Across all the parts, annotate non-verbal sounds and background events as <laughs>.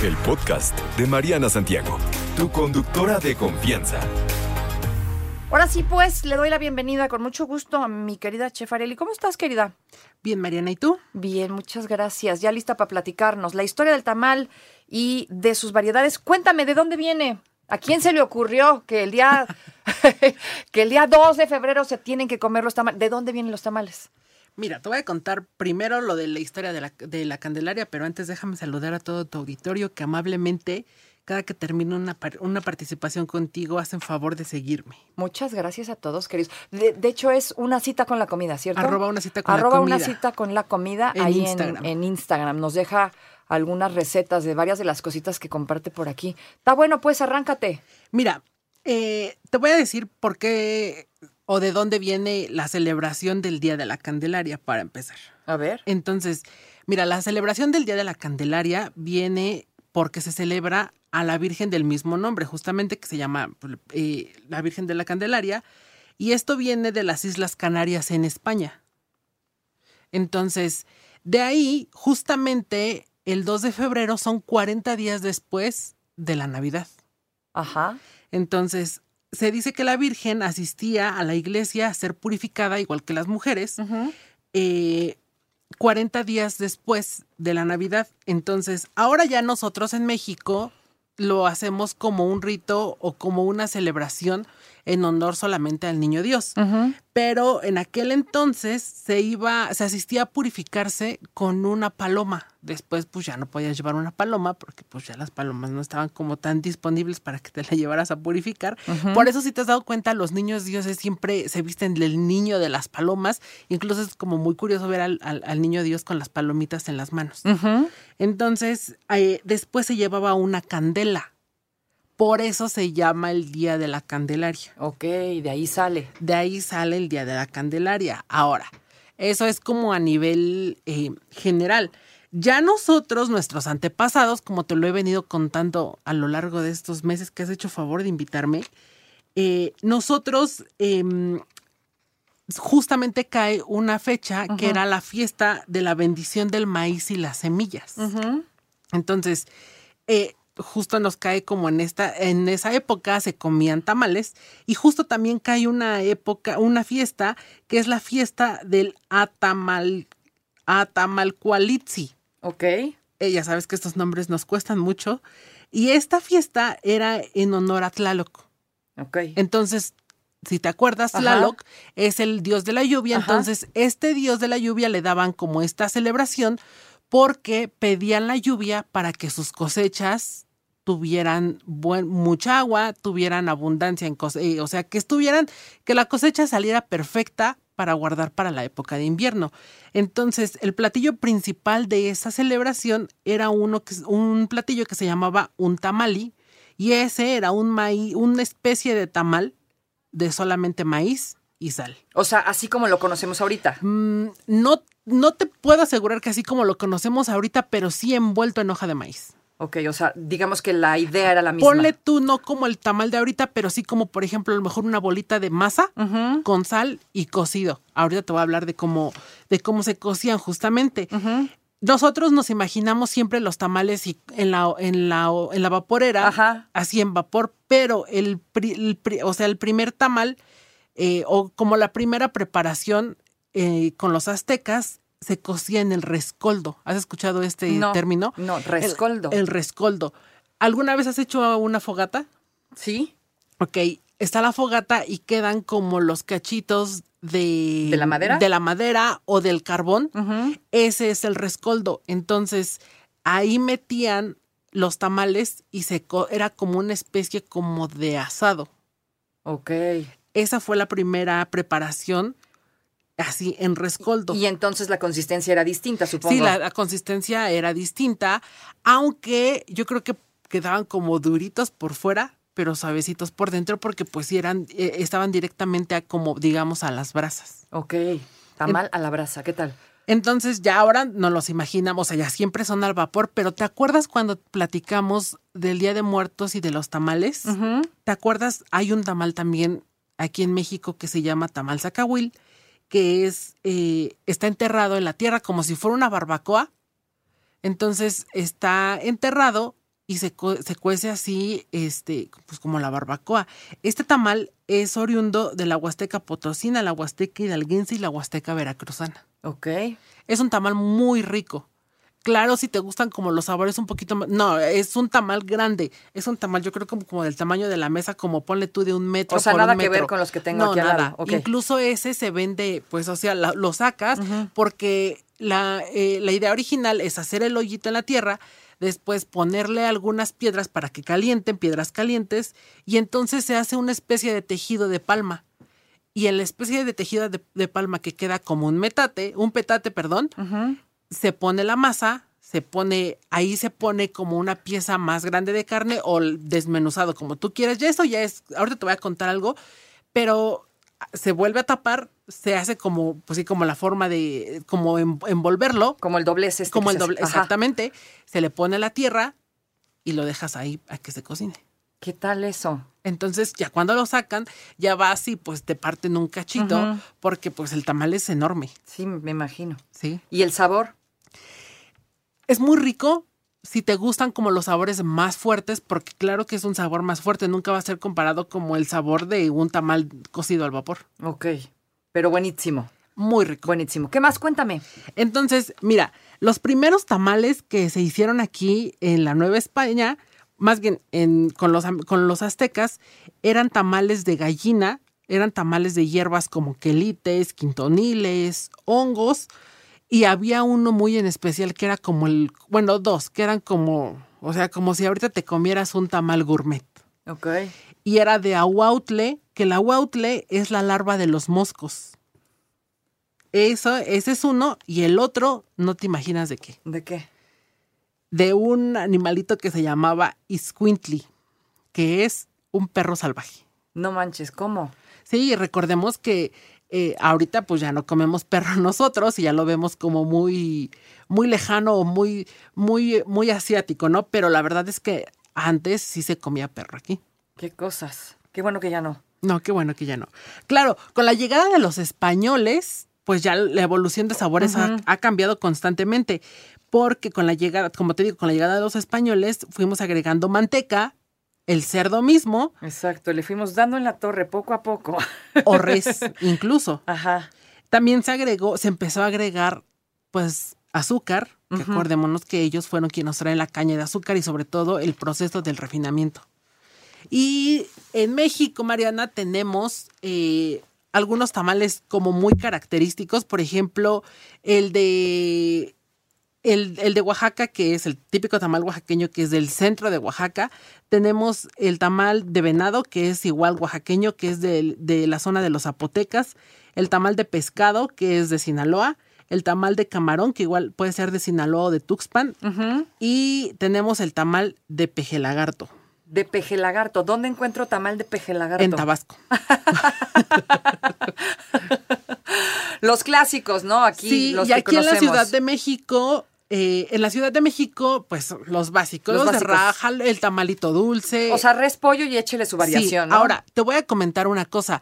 El podcast de Mariana Santiago, tu conductora de confianza. Ahora sí, pues, le doy la bienvenida con mucho gusto a mi querida Chef Areli. ¿Cómo estás, querida? Bien, Mariana, ¿y tú? Bien, muchas gracias. Ya lista para platicarnos la historia del tamal y de sus variedades. Cuéntame, ¿de dónde viene? ¿A quién se le ocurrió que el día <laughs> que el día 2 de febrero se tienen que comer los tamales? ¿De dónde vienen los tamales? Mira, te voy a contar primero lo de la historia de la, de la Candelaria, pero antes déjame saludar a todo tu auditorio que amablemente, cada que termino una, una participación contigo, hacen favor de seguirme. Muchas gracias a todos, queridos. De, de hecho, es una cita con la comida, ¿cierto? Arroba una cita con la Arroba una comida. cita con la comida En ahí Instagram. En, en Instagram. Nos deja algunas recetas de varias de las cositas que comparte por aquí. Está bueno, pues arráncate. Mira, eh, te voy a decir por qué o de dónde viene la celebración del Día de la Candelaria, para empezar. A ver. Entonces, mira, la celebración del Día de la Candelaria viene porque se celebra a la Virgen del mismo nombre, justamente que se llama eh, la Virgen de la Candelaria, y esto viene de las Islas Canarias en España. Entonces, de ahí, justamente el 2 de febrero son 40 días después de la Navidad. Ajá. Entonces, se dice que la Virgen asistía a la iglesia a ser purificada, igual que las mujeres, eh, 40 días después de la Navidad. Entonces, ahora ya nosotros en México lo hacemos como un rito o como una celebración en honor solamente al niño Dios. Pero en aquel entonces se iba, se asistía a purificarse con una paloma. Después, pues ya no podías llevar una paloma porque pues ya las palomas no estaban como tan disponibles para que te la llevaras a purificar. Por eso, si te has dado cuenta, los niños dioses siempre se visten del niño de las palomas. Incluso es como muy curioso ver al, al- al niño Dios con las palomitas en las manos. Entonces, eh, después se llevaba una candela. Por eso se llama el Día de la Candelaria. Ok, de ahí sale. De ahí sale el Día de la Candelaria. Ahora, eso es como a nivel eh, general. Ya nosotros, nuestros antepasados, como te lo he venido contando a lo largo de estos meses que has hecho favor de invitarme, eh, nosotros em, justamente cae una fecha que era la fiesta de la bendición del maíz y las semillas. Entonces, eh, justo nos cae como en esta, en esa época se comían tamales y justo también cae una época, una fiesta que es la fiesta del Atamal, Atamalcualitzi. Ok. Eh, ya sabes que estos nombres nos cuestan mucho. Y esta fiesta era en honor a Tlaloc. Ok. Entonces, si te acuerdas, Ajá. Tlaloc es el dios de la lluvia. Ajá. Entonces, este dios de la lluvia le daban como esta celebración porque pedían la lluvia para que sus cosechas tuvieran buen, mucha agua, tuvieran abundancia en cose- eh, o sea, que estuvieran, que la cosecha saliera perfecta para guardar para la época de invierno. Entonces, el platillo principal de esa celebración era uno que, un platillo que se llamaba un tamali, y ese era un maíz, una especie de tamal de solamente maíz y sal. O sea, así como lo conocemos ahorita. Mm, no, no te puedo asegurar que así como lo conocemos ahorita, pero sí envuelto en hoja de maíz. Ok, o sea, digamos que la idea era la misma. Ponle tú no como el tamal de ahorita, pero sí como, por ejemplo, a lo mejor una bolita de masa con sal y cocido. Ahorita te voy a hablar de cómo, de cómo se cocían justamente. Nosotros nos imaginamos siempre los tamales y en la, en la, en la vaporera, Ajá. así en vapor, pero el, pri- el pri- o sea, el primer tamal, eh, o como la primera preparación eh, con los aztecas, se cocía en el rescoldo. ¿Has escuchado este No, término? no, rescoldo. El, rescoldo. ¿Alguna vez has hecho una fogata? Sí. Ok, está la fogata y quedan como los cachitos de... ¿De la madera? De la madera o del carbón. Ese es el rescoldo. Entonces, ahí metían los tamales y se co- era como una especie como de asado. Ok. Esa fue la primera preparación así en rescoldo. Y entonces la consistencia era distinta, supongo. Sí, la, la consistencia era distinta, aunque yo creo que quedaban como duritos por fuera, pero suavecitos por dentro, porque pues sí eran, eh, estaban directamente a como, digamos, a las brasas. Ok. Tamal a la brasa, ¿qué tal? Entonces ya ahora no los imaginamos, o sea, ya siempre son al vapor, pero ¿te acuerdas cuando platicamos del Día de Muertos y de los tamales? ¿Te acuerdas? Hay un tamal también aquí en México que se llama tamal zacahuil, que es, eh, está enterrado en la tierra como si fuera una barbacoa. Entonces está enterrado y se, se cuece así, este, pues como la barbacoa. Este tamal es oriundo de la Huasteca Potosina, la Huasteca Hidalguense y la Huasteca Veracruzana. Ok. Es un tamal muy rico. Claro, si te gustan como los sabores un poquito más. No, es un tamal grande. Es un tamal, yo creo, como, como del tamaño de la mesa, como ponle tú de un metro. O sea, por nada un que ver con los que tengo no, aquí al nada. lado. Incluso ese se vende, pues, o sea, la- lo sacas porque la, eh, la idea original es hacer el hoyito en la tierra, después ponerle algunas piedras para que calienten, piedras calientes, y entonces se hace una especie de tejido de palma. Y en la especie de tejido de, de palma que queda como un metate, un petate, perdón, se pone la masa, se pone, ahí se pone como una pieza más grande de carne o desmenuzado, como tú quieras. Ya eso ya es, ahorita te voy a contar algo, pero se vuelve a tapar, se hace como, pues sí, como la forma de, como en- envolverlo, Como el doblez este. como el doble, exactamente, se le pone la tierra y lo dejas ahí a que se cocine. ¿Qué tal eso? Entonces, ya cuando lo sacan, ya vas y pues te parten un cachito, porque pues el tamal es enorme, Sí, me imagino. ¿sí? ¿Y el sabor? Es muy rico si te gustan como los sabores más fuertes, porque claro que es un sabor más fuerte, nunca va a ser comparado como el sabor de un tamal cocido al vapor. Ok. Pero buenísimo. Muy rico. Buenísimo. ¿Qué más? Cuéntame. Entonces, mira, los primeros tamales que se hicieron aquí en la Nueva España, más bien en- con, los, con los aztecas, eran tamales de gallina, eran tamales de hierbas como quelites, quintoniles, hongos, y había uno muy en especial que era como el, bueno, dos, que eran como, o sea, como si ahorita te comieras un tamal gourmet. Ok. Y era de ahuautle, que el ahuautle es la larva de los moscos. Eso, ese es uno, y el otro, no te imaginas de qué. ¿De qué? De un animalito que se llamaba Iscuintli, que es un perro salvaje. No manches, ¿cómo? Sí, y recordemos que eh, ahorita pues ya no comemos perro <laughs> nosotros y ya lo vemos como muy, muy lejano o muy, muy, muy asiático, ¿no? Pero la verdad es que antes sí se comía perro aquí. ¿Qué cosas? Qué bueno que ya no. No, qué bueno que ya no. Claro, con la llegada de los españoles, pues ya la evolución de sabores ha, ha cambiado constantemente, porque con la llegada, como te digo, con la llegada de los españoles fuimos agregando manteca, el cerdo mismo Exacto, le fuimos dando en la torre poco a poco. o res <laughs> incluso. Ajá. También se agregó, se empezó a agregar, pues, azúcar, que Ujú. acordémonos que ellos fueron quienes nos traen la caña de azúcar y sobre todo el proceso del refinamiento. Y en México, Mariana, tenemos eh, algunos tamales como muy característicos, por ejemplo, el de el, el de Oaxaca, que es el típico tamal oaxaqueño, que es del centro de Oaxaca. Tenemos el tamal de venado, que es igual oaxaqueño, que es del- de, la zona de los zapotecas. El tamal de pescado, que es de Sinaloa. El tamal de camarón, que igual puede ser de Sinaloa o de Tuxpan. Y tenemos el tamal de pejelagarto, De peje lagarto. ¿Dónde encuentro tamal de peje lagarto? en Tabasco. <laughs> Los clásicos, ¿no? Aquí sí, los y que aquí en la. Ciudad de México, eh, en la Ciudad de México, pues los básicos, Los de raja, el tamalito dulce. O sea, res pollo y échele su variación, Sí, ¿no? Ahora, te voy a comentar una cosa.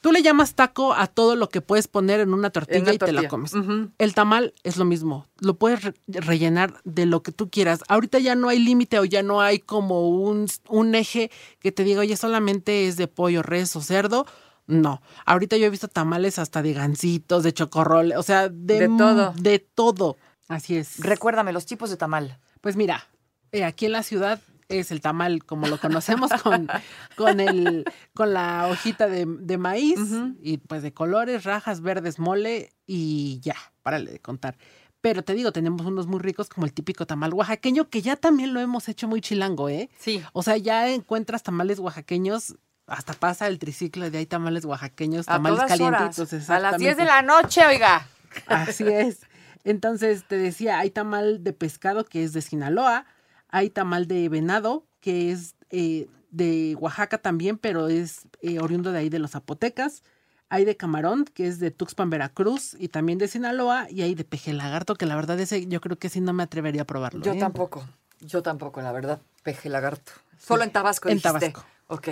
Tú le llamas taco a todo lo que puedes poner en una tortilla En una y te la comes. El tamal es lo mismo. Lo puedes re- rellenar de lo que tú quieras. Ahorita ya no hay límite o ya no hay como un, un eje que te diga, oye, solamente es de pollo, res o cerdo. No. Ahorita yo he visto tamales hasta de gancitos, de chocorrol, o sea, de, De todo. De todo. Así es. Recuérdame los tipos de tamal. Pues mira, eh, aquí en la ciudad es el tamal como lo conocemos <laughs> con, con, el, con la hojita de, de maíz y pues de colores, rajas, verdes, mole y ya, párale de contar. Pero te digo, tenemos unos muy ricos como el típico tamal oaxaqueño que ya también lo hemos hecho muy chilango, ¿eh? Sí. O sea, ya encuentras tamales oaxaqueños hasta pasa el triciclo de hay tamales oaxaqueños, A tamales todas calientitos. horas. A las 10 de la noche, oiga. Así es. Entonces te decía, hay tamal de pescado que es de Sinaloa, hay tamal de venado que es eh, de Oaxaca también, pero es eh, oriundo de ahí de los zapotecas. Hay de camarón, que es de Tuxpan, Veracruz, y también de Sinaloa, y hay de peje lagarto, que la verdad ese yo creo que sí no me atrevería a probarlo. Yo ¿eh? tampoco. Yo tampoco, la verdad. Peje lagarto. Solo en Tabasco, En dijiste. Tabasco. Ok.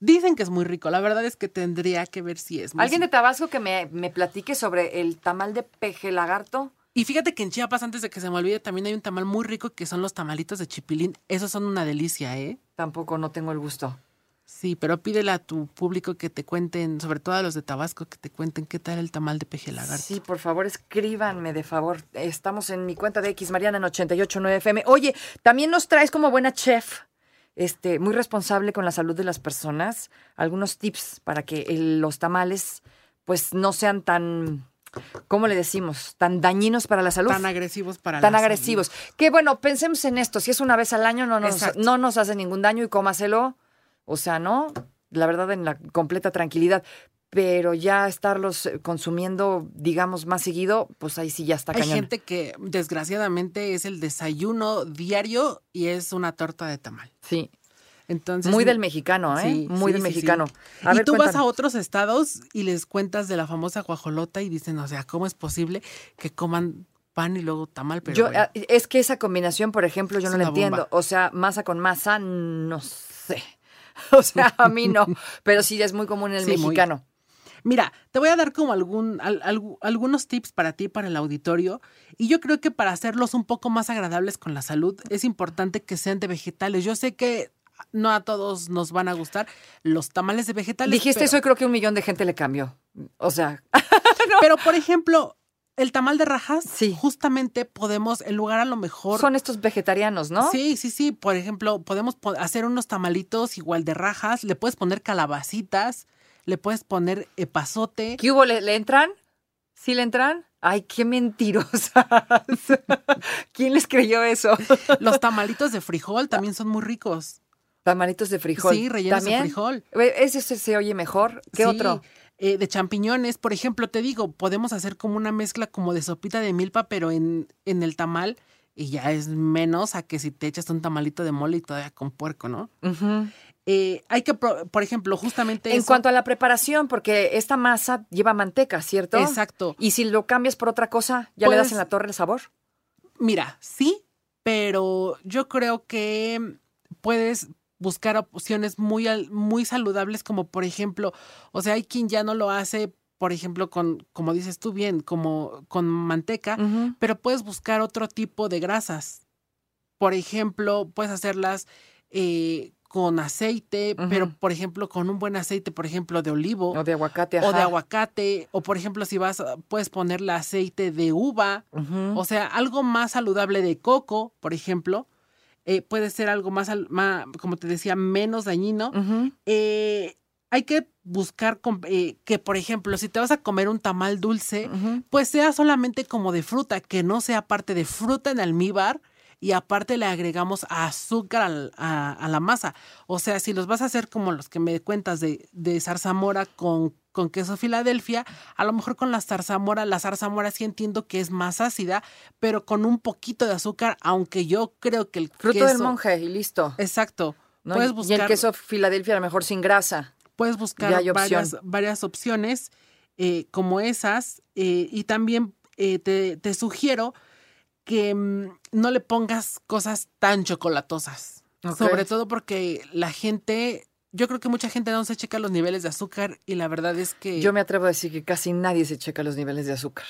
Dicen que es muy rico, la verdad es que tendría que ver si es. muy- ¿Alguien de Tabasco que me, me platique sobre el tamal de peje lagarto? Y fíjate que en Chiapas, antes de que se me olvide, también hay un tamal muy rico que son los tamalitos de chipilín. Esos son una delicia, ¿eh? Tampoco no tengo el gusto. Sí, pero pídele a tu público que te cuenten, sobre todo a los de Tabasco, que te cuenten qué tal el tamal de peje lagarto. Sí, por favor, escríbanme, de favor. Estamos en mi cuenta de X Mariana en 889 FM. Oye, también nos traes como buena chef, este, muy responsable con la salud de las personas, algunos tips para que el- los tamales, pues, no sean tan, ¿cómo le decimos? Tan dañinos para la salud. Tan agresivos para tan la agresivos. Que bueno, pensemos en esto. Si es una vez al año, no nos, Exacto. no nos hace ningún daño y cómaselo. O sea, ¿no? La verdad, en la completa tranquilidad. Pero ya estarlos eh, consumiendo, digamos, más seguido, pues ahí sí ya está Hay cañón. gente que desgraciadamente es el desayuno diario y es una torta de tamal. Sí. Entonces, Muy del mexicano, ¿eh? Sí, Muy sí, del sí, mexicano. A y ver, tú vas a otros estados y les cuentas de la famosa guajolota y dicen, o sea, ¿cómo es posible que coman pan y luego tamal? Pero Yo, bueno. ah, es que esa combinación, por ejemplo, yo Es no la entiendo. bomba. O sea, masa con masa, no sé. <laughs> O sea, a mí no. <laughs> Pero sí es muy común en el muy. mexicano. Mira, te voy a dar como algún, al- algu- algunos tips para ti, para el auditorio. Y yo creo que para hacerlos un poco más agradables con la salud, es importante que sean de vegetales. Yo sé que no a todos nos van a gustar los tamales de vegetales. Dijiste pero, eso y creo que un millón de gente le cambió. O sea, <laughs> Pero, por ejemplo, el tamal de rajas, Sí. justamente podemos, en lugar a lo mejor. son estos vegetarianos, ¿no? Sí, sí, sí. Por ejemplo, podemos po- hacer unos tamalitos igual de rajas. Le puedes poner calabacitas, le puedes poner epazote. ¿Qué hubo? ¿Le, le entran? ¿Sí le entran? Ay, qué mentirosas. <laughs> ¿Quién les creyó eso? Los tamalitos de frijol también son muy ricos. Tamalitos de frijol. Sí, rellenos de frijol. Ese se, se oye mejor. ¿Qué Sí, otro? eh, de champiñones, por ejemplo, te digo, podemos hacer como una mezcla como de sopita de milpa, pero en, en el tamal, y ya es menos a que si te echas un tamalito de mole y todavía con puerco, ¿no? Eh, hay que, por ejemplo, justamente En eso- cuanto a la preparación, porque esta masa lleva manteca, ¿cierto? Exacto. Y si lo cambias por otra cosa, ¿ya le das en la torre el sabor? Mira, sí, pero yo creo que puedes buscar opciones muy, muy saludables, como por ejemplo, o sea, hay quien ya no lo hace, por ejemplo, con, como dices tú bien, como con manteca, pero puedes buscar otro tipo de grasas. Por ejemplo, puedes hacerlas eh, con aceite, pero por ejemplo, con un buen aceite, por ejemplo, de olivo O de aguacate, o de aguacate, o por ejemplo, si vas, puedes ponerle aceite de uva, o sea, algo más saludable de coco, por ejemplo. Eh, puede ser algo más, como te decía, menos dañino. Eh, hay que buscar eh, que, por ejemplo, si te vas a comer un tamal dulce, pues sea solamente como de fruta, que no sea parte de fruta en almíbar y aparte le agregamos azúcar al- a, a la masa. O sea, si los vas a hacer como los que me cuentas de, de zarzamora con, con queso Filadelfia, a lo mejor con la zarzamora, la zarzamora sí entiendo que es más ácida, pero con un poquito de azúcar, aunque yo creo que el Fruto del monje y listo. Exacto. ¿no? Puedes buscar Y el queso Filadelfia a lo mejor sin grasa. puedes buscar hay opción. varias, opciones eh, como esas eh, y también eh, te, te sugiero que mm, no le pongas cosas tan chocolatosas. Sobre todo porque la gente, yo creo que mucha gente no se checa los niveles de azúcar y la verdad es que Yo me atrevo a decir que casi nadie se checa los niveles de azúcar.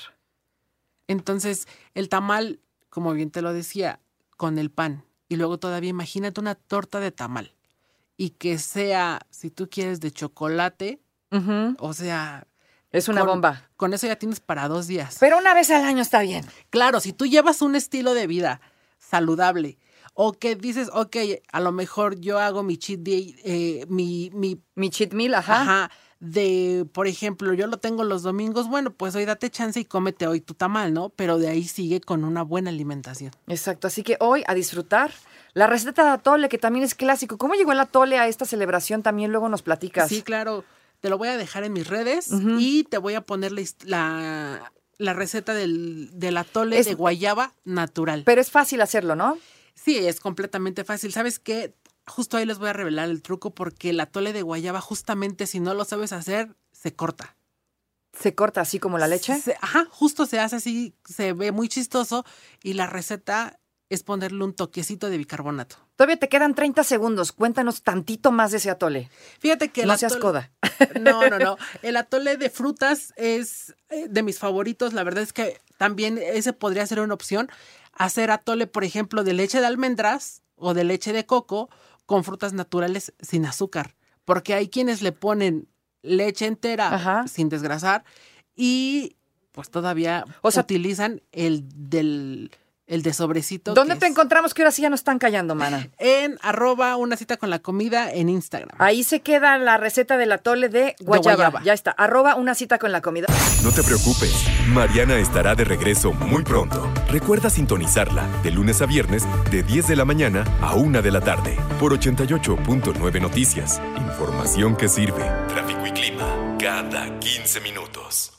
entonces el tamal, como bien te lo decía, con el pan y luego todavía imagínate una torta de tamal y que sea, si tú quieres, de chocolate, o sea, Es una con- bomba. Con eso ya tienes para dos días. Pero una vez al año está bien. Claro, si tú llevas un estilo de vida saludable o que dices, ok, a lo mejor yo hago mi cheat day, eh, mi, mi Mi cheat meal, ajá. ajá, de, por ejemplo, yo lo tengo los domingos, bueno, pues hoy date chance y cómete hoy tu tamal, ¿no? Pero de ahí sigue con una buena alimentación. Exacto, así que hoy a disfrutar. La receta de atole, que también es clásico. ¿Cómo llegó el atole a esta celebración? También luego nos platicas. Sí, claro. Te lo voy a dejar en mis redes y te voy a poner la, la, la receta del, del atole Es- de guayaba natural. Pero es fácil hacerlo, ¿no? Sí, es completamente fácil. ¿Sabes qué? Justo ahí les voy a revelar el truco porque el atole de guayaba, justamente si no lo sabes hacer, se corta. Se corta así como la leche. Se- ajá, justo se hace así, se ve muy chistoso y la receta es ponerle un toquecito de bicarbonato. Todavía te quedan 30 segundos. Cuéntanos tantito más de ese atole. Fíjate que el No seas coda. <laughs> No, no, no. El atole de frutas es eh, de mis favoritos. La verdad es que también ese podría ser una opción. Hacer atole, por ejemplo, de leche de almendras o de leche de coco con frutas naturales sin azúcar. Porque hay quienes le ponen leche entera Ajá. sin desgrasar y pues todavía O sea- utilizan el del el de sobrecito. ¿Dónde te es encontramos que ahora sí ya no están callando, mana? <laughs> En arroba una cita con la comida en Instagram. Ahí se queda la receta del atole de guayaba. guayaba. Ya está. Arroba una cita con la comida. No te preocupes, Mariana estará de regreso muy pronto. Recuerda sintonizarla de lunes a viernes de 10 de la mañana a 1 de la tarde por 88.9 Noticias. Información que sirve. Tráfico y clima cada 15 minutos.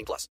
18 plus.